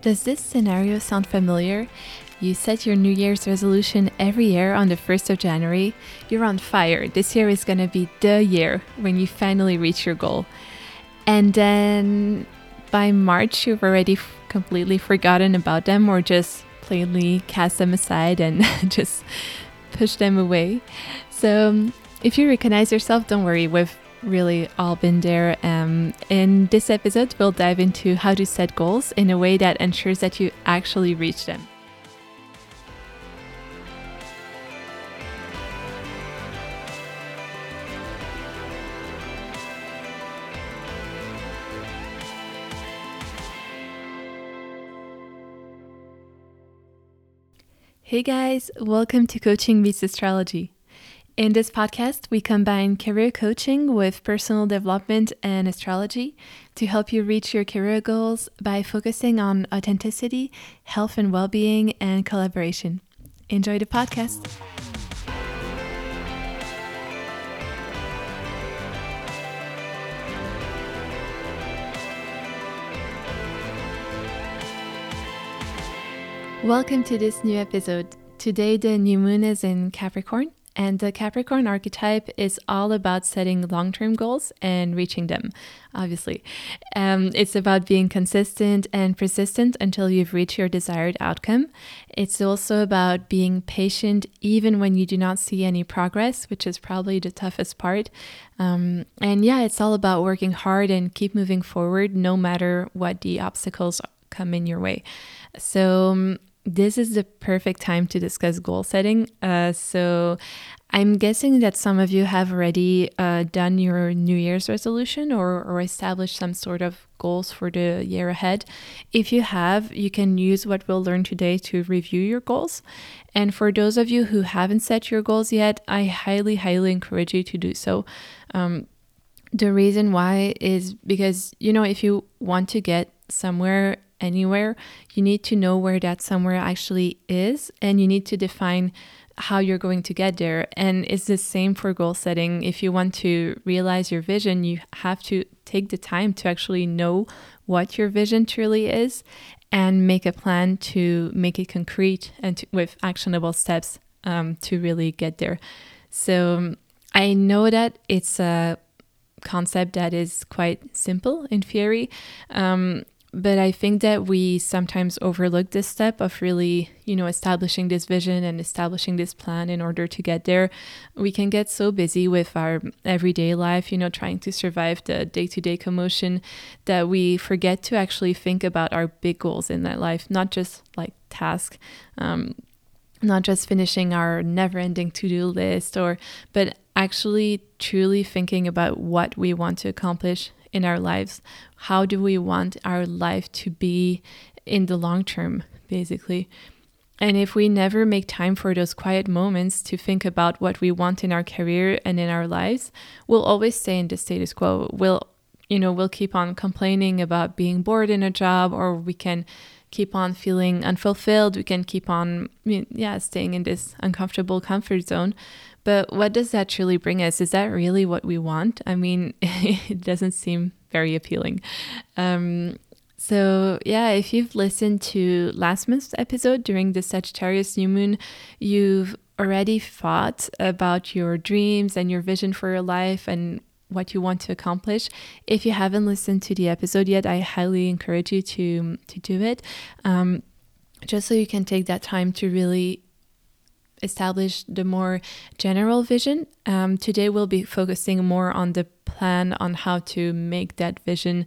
Does this scenario sound familiar? You set your New Year's resolution every year on the 1st of January. You're on fire. This year is going to be the year when you finally reach your goal. And then by March, you've already completely forgotten about them or just plainly cast them aside and just push them away. So if you recognize yourself, don't worry. We've really all been there. Um, in this episode, we'll dive into how to set goals in a way that ensures that you actually reach them. Hey guys, welcome to Coaching Meets Astrology. In this podcast, we combine career coaching with personal development and astrology to help you reach your career goals by focusing on authenticity, health and well being, and collaboration. Enjoy the podcast. Welcome to this new episode. Today, the new moon is in Capricorn, and the Capricorn archetype is all about setting long term goals and reaching them, obviously. Um, it's about being consistent and persistent until you've reached your desired outcome. It's also about being patient even when you do not see any progress, which is probably the toughest part. Um, and yeah, it's all about working hard and keep moving forward no matter what the obstacles come in your way. So, um, this is the perfect time to discuss goal setting. Uh, so, I'm guessing that some of you have already uh, done your New Year's resolution or, or established some sort of goals for the year ahead. If you have, you can use what we'll learn today to review your goals. And for those of you who haven't set your goals yet, I highly, highly encourage you to do so. Um, the reason why is because, you know, if you want to get somewhere anywhere, you need to know where that somewhere actually is and you need to define how you're going to get there. And it's the same for goal setting. If you want to realize your vision, you have to take the time to actually know what your vision truly is and make a plan to make it concrete and to, with actionable steps um, to really get there. So I know that it's a concept that is quite simple in theory. Um, but I think that we sometimes overlook this step of really, you know, establishing this vision and establishing this plan in order to get there. We can get so busy with our everyday life, you know, trying to survive the day to day commotion that we forget to actually think about our big goals in that life, not just like task. Um, not just finishing our never ending to do list or but actually truly thinking about what we want to accomplish in our lives. How do we want our life to be in the long term, basically? And if we never make time for those quiet moments to think about what we want in our career and in our lives, we'll always stay in the status quo. We'll, you know, we'll keep on complaining about being bored in a job, or we can keep on feeling unfulfilled. We can keep on, yeah, staying in this uncomfortable comfort zone. But what does that truly bring us? Is that really what we want? I mean, it doesn't seem very appealing. Um, so, yeah, if you've listened to last month's episode during the Sagittarius new moon, you've already thought about your dreams and your vision for your life and what you want to accomplish. If you haven't listened to the episode yet, I highly encourage you to to do it. Um, just so you can take that time to really establish the more general vision. Um, today, we'll be focusing more on the plan on how to make that vision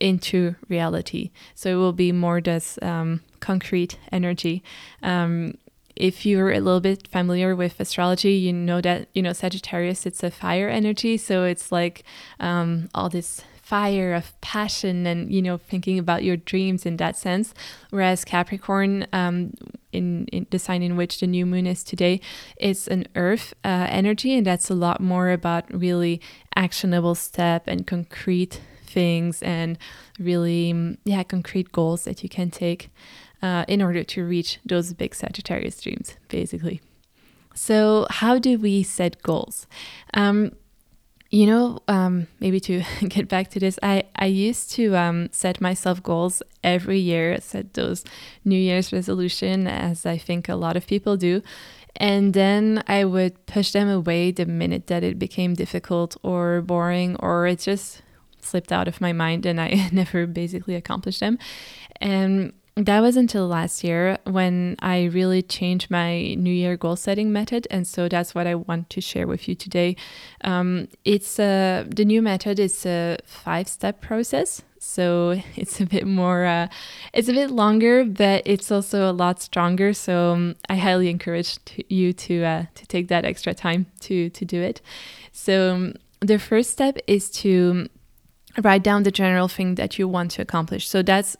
into reality. So it will be more this um, concrete energy. Um, if you're a little bit familiar with astrology, you know that you know Sagittarius. It's a fire energy, so it's like um, all this fire of passion and you know thinking about your dreams in that sense. Whereas capricorn um, in, in the sign in which the new moon is today is an earth uh, energy and that's a lot more about really actionable step and concrete things and really yeah concrete goals that you can take uh, in order to reach those big sagittarius dreams basically. So how do we set goals? Um, you know, um, maybe to get back to this, I, I used to um, set myself goals every year, set those New Year's resolution, as I think a lot of people do. And then I would push them away the minute that it became difficult or boring or it just slipped out of my mind and I never basically accomplished them. And that was until last year when I really changed my New Year goal setting method, and so that's what I want to share with you today. Um, it's a, the new method is a five step process, so it's a bit more, uh, it's a bit longer, but it's also a lot stronger. So um, I highly encourage you to uh, to take that extra time to to do it. So um, the first step is to write down the general thing that you want to accomplish. So that's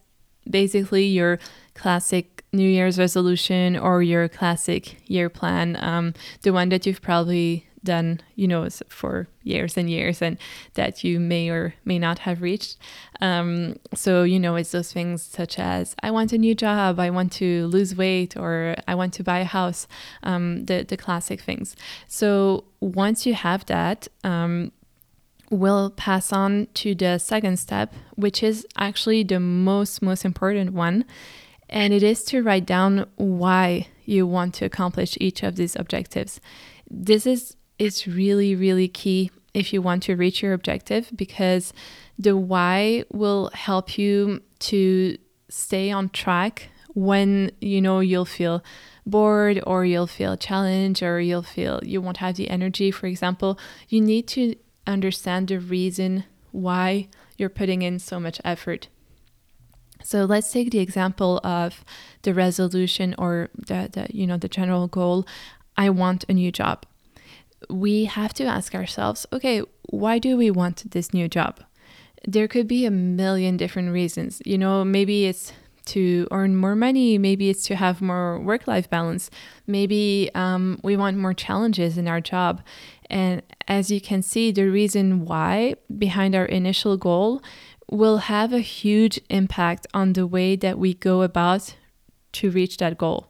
basically your classic New Year's resolution or your classic year plan, um, the one that you've probably done, you know, for years and years and that you may or may not have reached. Um, so, you know, it's those things such as I want a new job, I want to lose weight, or I want to buy a house, um, the, the classic things. So, once you have that, um, we'll pass on to the second step, which is actually the most, most important one. And it is to write down why you want to accomplish each of these objectives. This is, is really, really key if you want to reach your objective because the why will help you to stay on track when you know you'll feel bored or you'll feel challenged or you'll feel you won't have the energy for example you need to understand the reason why you're putting in so much effort. So let's take the example of the resolution or the, the you know the general goal I want a new job. We have to ask ourselves, okay, why do we want this new job? There could be a million different reasons. You know, maybe it's to earn more money. Maybe it's to have more work life balance. Maybe um, we want more challenges in our job. And as you can see, the reason why behind our initial goal will have a huge impact on the way that we go about to reach that goal.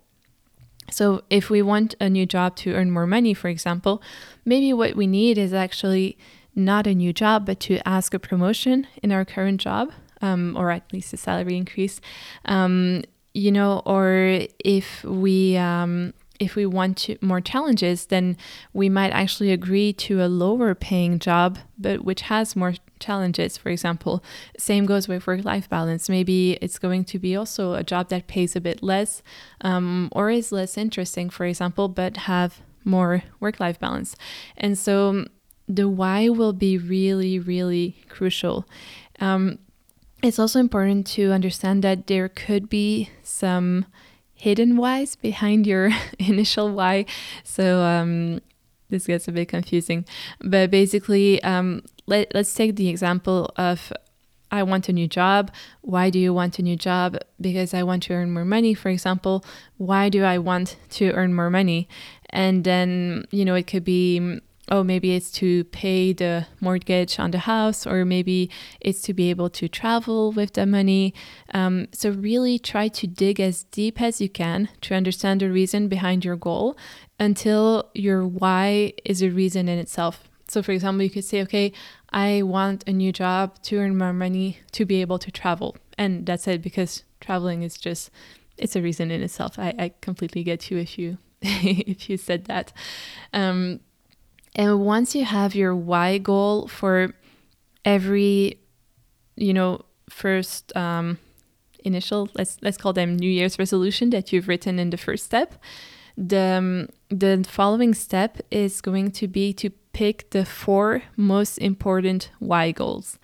So, if we want a new job to earn more money, for example, maybe what we need is actually not a new job, but to ask a promotion in our current job um, or at least a salary increase. Um, you know, or if we um, if we want to, more challenges, then we might actually agree to a lower paying job, but which has more challenges. For example, same goes with work life balance. Maybe it's going to be also a job that pays a bit less um, or is less interesting, for example, but have more work life balance. And so the why will be really, really crucial. Um, it's also important to understand that there could be some hidden whys behind your initial why. So um, this gets a bit confusing. But basically, um, let, let's take the example of I want a new job. Why do you want a new job? Because I want to earn more money, for example. Why do I want to earn more money? And then, you know, it could be oh, maybe it's to pay the mortgage on the house, or maybe it's to be able to travel with the money. Um, so, really try to dig as deep as you can to understand the reason behind your goal until your why is a reason in itself. So, for example, you could say, okay, I want a new job to earn more money to be able to travel. And that's it, because traveling is just, it's a reason in itself. I, I completely get you if you if you said that. Um, and once you have your why goal for every, you know, first um, initial, let's let's call them New Year's resolution that you've written in the first step, the um, the following step is going to be to pick the four most important why goals.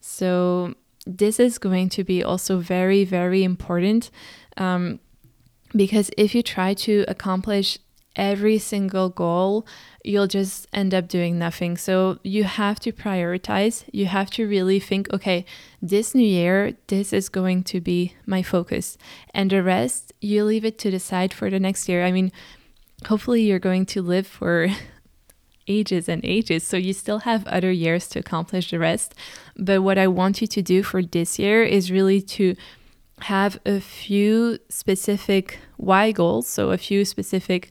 So this is going to be also very very important. Um, because if you try to accomplish every single goal, you'll just end up doing nothing. So you have to prioritize. You have to really think, okay, this new year, this is going to be my focus. And the rest, you leave it to decide for the next year. I mean, hopefully you're going to live for ages and ages. So you still have other years to accomplish the rest. But what I want you to do for this year is really to have a few specific why goals. So a few specific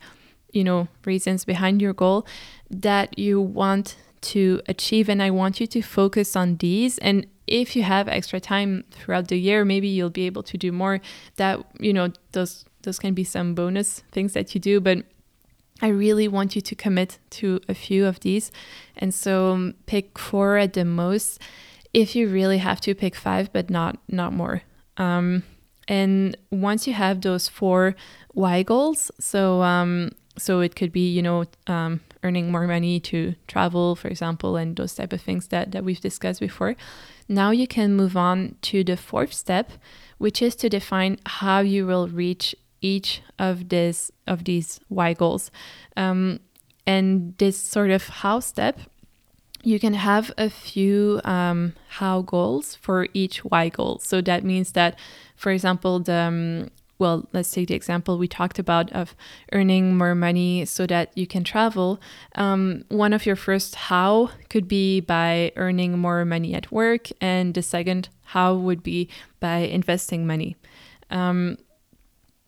you know reasons behind your goal that you want to achieve and I want you to focus on these. And if you have extra time throughout the year maybe you'll be able to do more. That you know those those can be some bonus things that you do but I really want you to commit to a few of these. And so um, pick four at the most if you really have to pick five but not not more. Um, and once you have those four why goals so um, so it could be you know um, earning more money to travel for example and those type of things that that we've discussed before. Now you can move on to the fourth step which is to define how you will reach each of this of these why goals. Um, and this sort of how step you can have a few um, how goals for each why goal. So that means that for example the um, well, let's take the example we talked about of earning more money so that you can travel. Um, one of your first how could be by earning more money at work, and the second how would be by investing money. Um,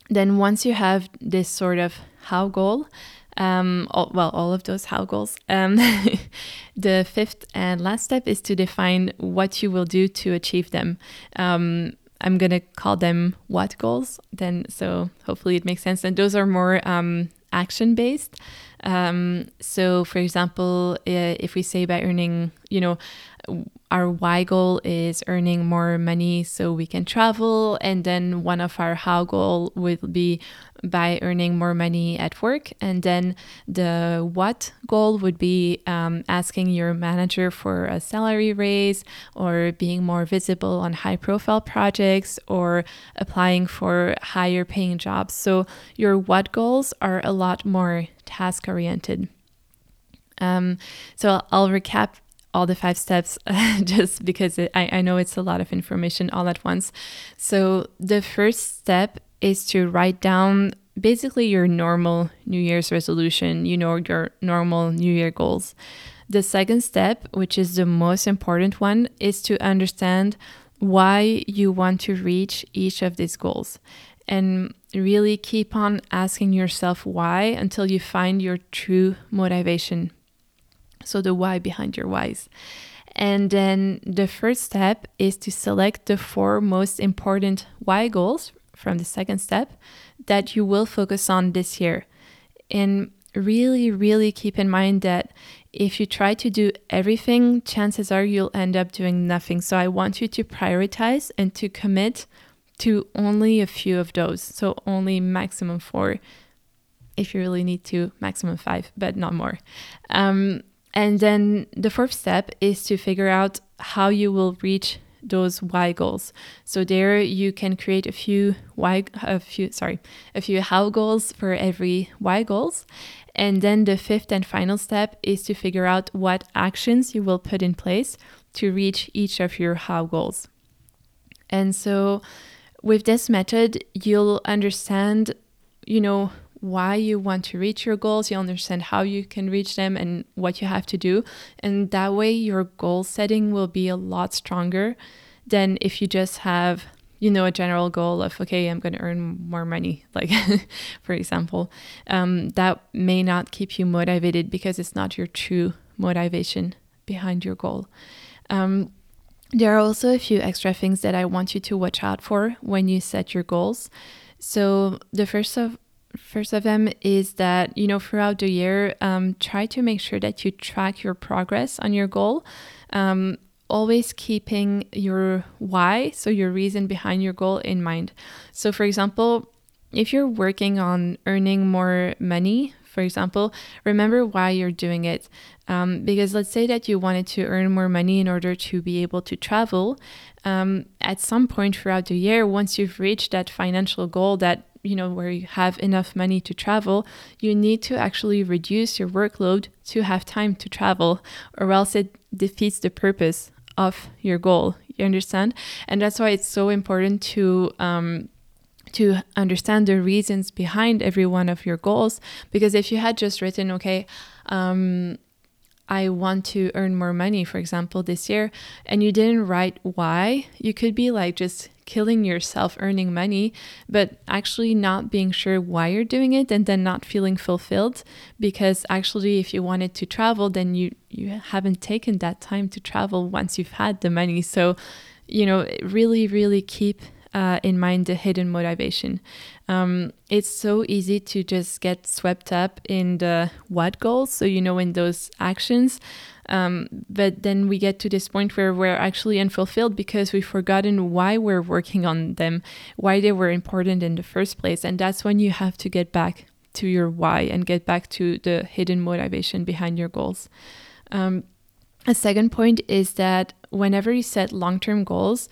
then, once you have this sort of how goal, um, all, well, all of those how goals. Um, the fifth and last step is to define what you will do to achieve them. Um, I'm gonna call them what goals. Then so hopefully it makes sense. And those are more um, action based. Um, so for example, if we say by earning, you know, our why goal is earning more money so we can travel, and then one of our how goal would be by earning more money at work, and then the what goal would be um, asking your manager for a salary raise, or being more visible on high profile projects, or applying for higher paying jobs. So your what goals are a lot more task oriented. Um, so I'll recap all the five steps just because it, I, I know it's a lot of information all at once. So, the first step is to write down basically your normal New Year's resolution, you know, your normal New Year goals. The second step, which is the most important one, is to understand why you want to reach each of these goals. And really keep on asking yourself why until you find your true motivation so, the why behind your whys. And then the first step is to select the four most important why goals from the second step that you will focus on this year. And really, really keep in mind that if you try to do everything, chances are you'll end up doing nothing. So I want you to prioritize and to commit to only a few of those. So only maximum four. If you really need to, maximum five, but not more. Um, and then the fourth step is to figure out how you will reach those why goals. So there you can create a few why a few sorry, a few how goals for every why goals. And then the fifth and final step is to figure out what actions you will put in place to reach each of your how goals. And so with this method, you'll understand, you know, why you want to reach your goals, you understand how you can reach them and what you have to do. And that way, your goal setting will be a lot stronger than if you just have, you know, a general goal of, okay, I'm going to earn more money, like, for example. Um, that may not keep you motivated because it's not your true motivation behind your goal. Um, there are also a few extra things that I want you to watch out for when you set your goals. So, the first of first of them is that you know throughout the year um, try to make sure that you track your progress on your goal. Um, always keeping your why so your reason behind your goal in mind. So for example if you're working on earning more money for example remember why you're doing it. Um, because let's say that you wanted to earn more money in order to be able to travel um, at some point throughout the year once you've reached that financial goal that you know where you have enough money to travel you need to actually reduce your workload to have time to travel or else it defeats the purpose of your goal. You understand? And that's why it's so important to um, to understand the reasons behind every one of your goals because if you had just written okay um, I want to earn more money, for example, this year, and you didn't write why, you could be like just killing yourself earning money, but actually not being sure why you're doing it and then not feeling fulfilled. Because actually, if you wanted to travel, then you, you haven't taken that time to travel once you've had the money. So, you know, really, really keep uh, in mind the hidden motivation. Um, it's so easy to just get swept up in the what goals, so you know, in those actions. Um, but then we get to this point where we're actually unfulfilled because we've forgotten why we're working on them, why they were important in the first place. And that's when you have to get back to your why and get back to the hidden motivation behind your goals. Um, a second point is that whenever you set long term goals,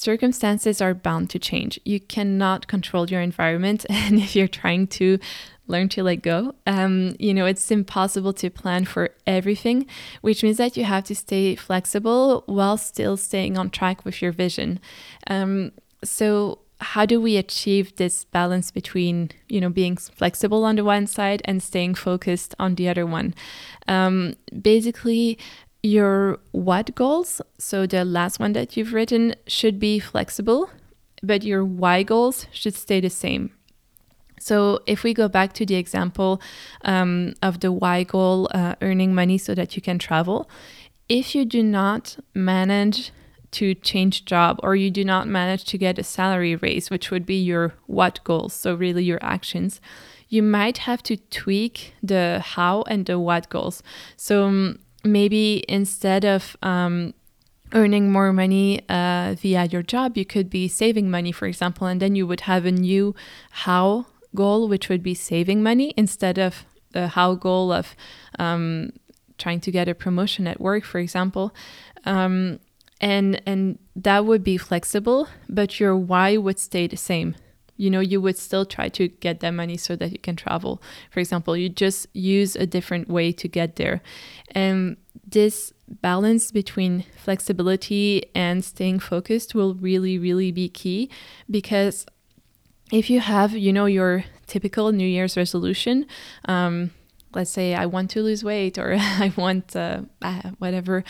circumstances are bound to change. You cannot control your environment. And if you're trying to learn to let go, um, you know, it's impossible to plan for everything, which means that you have to stay flexible while still staying on track with your vision. Um, so, how do we achieve this balance between you know being flexible on the one side and staying focused on the other one um, basically your what goals, so the last one that you've written, should be flexible, but your why goals should stay the same. So, if we go back to the example um, of the why goal, uh, earning money so that you can travel, if you do not manage to change job or you do not manage to get a salary raise, which would be your what goals, so really your actions, you might have to tweak the how and the what goals. So, um, maybe instead of um, earning more money uh, via your job, you could be saving money, for example, and then you would have a new how goal, which would be saving money instead of the how goal of um, trying to get a promotion at work, for example. Um, and and that would be flexible, but your why would stay the same you know you would still try to get that money so that you can travel. For example you just use a different way to get there. And this balance between flexibility and staying focused will really really be key because if you have you know your typical new year's resolution um, let's say i want to lose weight or i want uh, whatever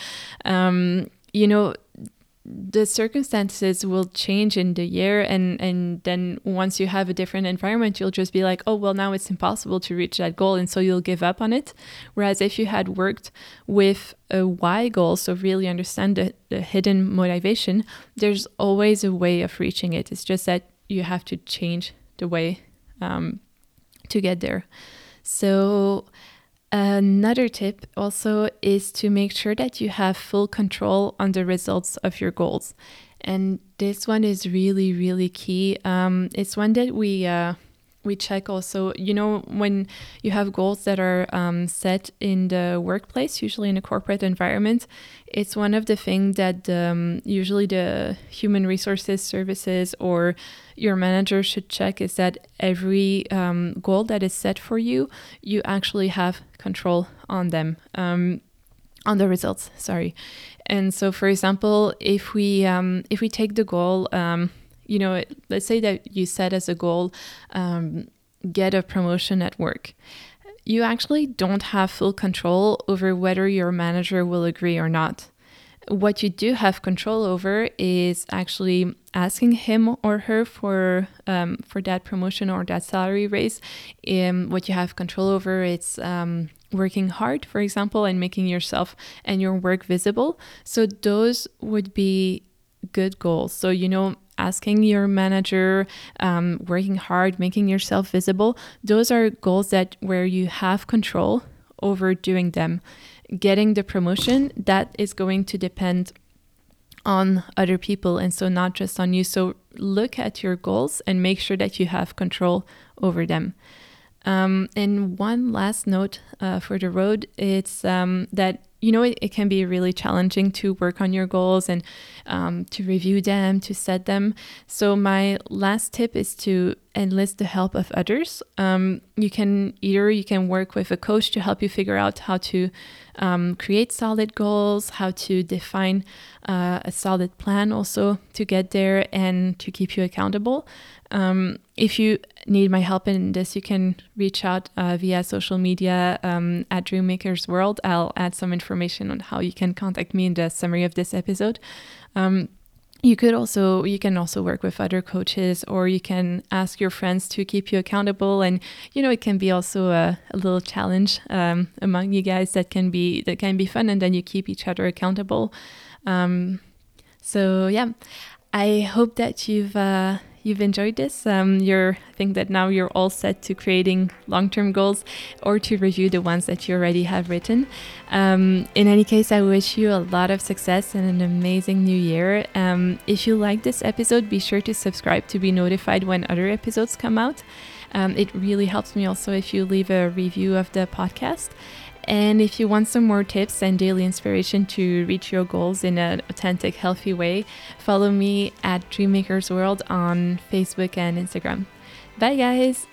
um, you know the circumstances will change in the year and and then once you have a different environment you'll just be like oh well now it's impossible to reach that goal and so you'll give up on it. Whereas if you had worked with a why goal so really understand the, the hidden motivation there's always a way of reaching it. It's just that you have to change the way um, to get there. So Another tip also is to make sure that you have full control on the results of your goals. And this one is really, really key. Um, it's one that we uh, we check also you know when you have goals that are um, set in the workplace usually in a corporate environment it's one of the things that um, usually the human resources services or your manager should check is that every um, goal that is set for you you actually have control on them um, on the results sorry. And so for example if we um, if we take the goal um, you know, let's say that you set as a goal, um, get a promotion at work. You actually don't have full control over whether your manager will agree or not. What you do have control over is actually asking him or her for um, for that promotion or that salary raise. Um, what you have control over is um, working hard, for example, and making yourself and your work visible. So those would be good goals. So you know asking your manager, um, working hard, making yourself visible, those are goals that where you have control over doing them. Getting the promotion, that is going to depend on other people and so not just on you. So look at your goals and make sure that you have control over them. Um, and one last note uh, for the road it's um, that you know, it, it can be really challenging to work on your goals and um, to review them, to set them. So, my last tip is to enlist the help of others. Um, you can either you can work with a coach to help you figure out how to um, create solid goals, how to define uh, a solid plan also to get there and to keep you accountable. Um, if you need my help in this, you can reach out uh, via social media um, at Dreammakers World. I'll add some information on how you can contact me in the summary of this episode. You could also you can also work with other coaches or you can ask your friends to keep you accountable. And you know it can be also a, a little challenge um, among you guys that can be that can be fun and then you keep each other accountable. Um, so yeah i hope that you've uh, you've enjoyed this. Um, you're, I think that now you're all set to creating long term goals or to review the ones that you already have written. Um, in any case, I wish you a lot of success and an amazing new year. Um, if you like this episode, be sure to subscribe to be notified when other episodes come out. Um, it really helps me also if you leave a review of the podcast. And if you want some more tips and daily inspiration to reach your goals in an authentic, healthy way, follow me at Dreammakers World on Facebook and Instagram. Bye, guys!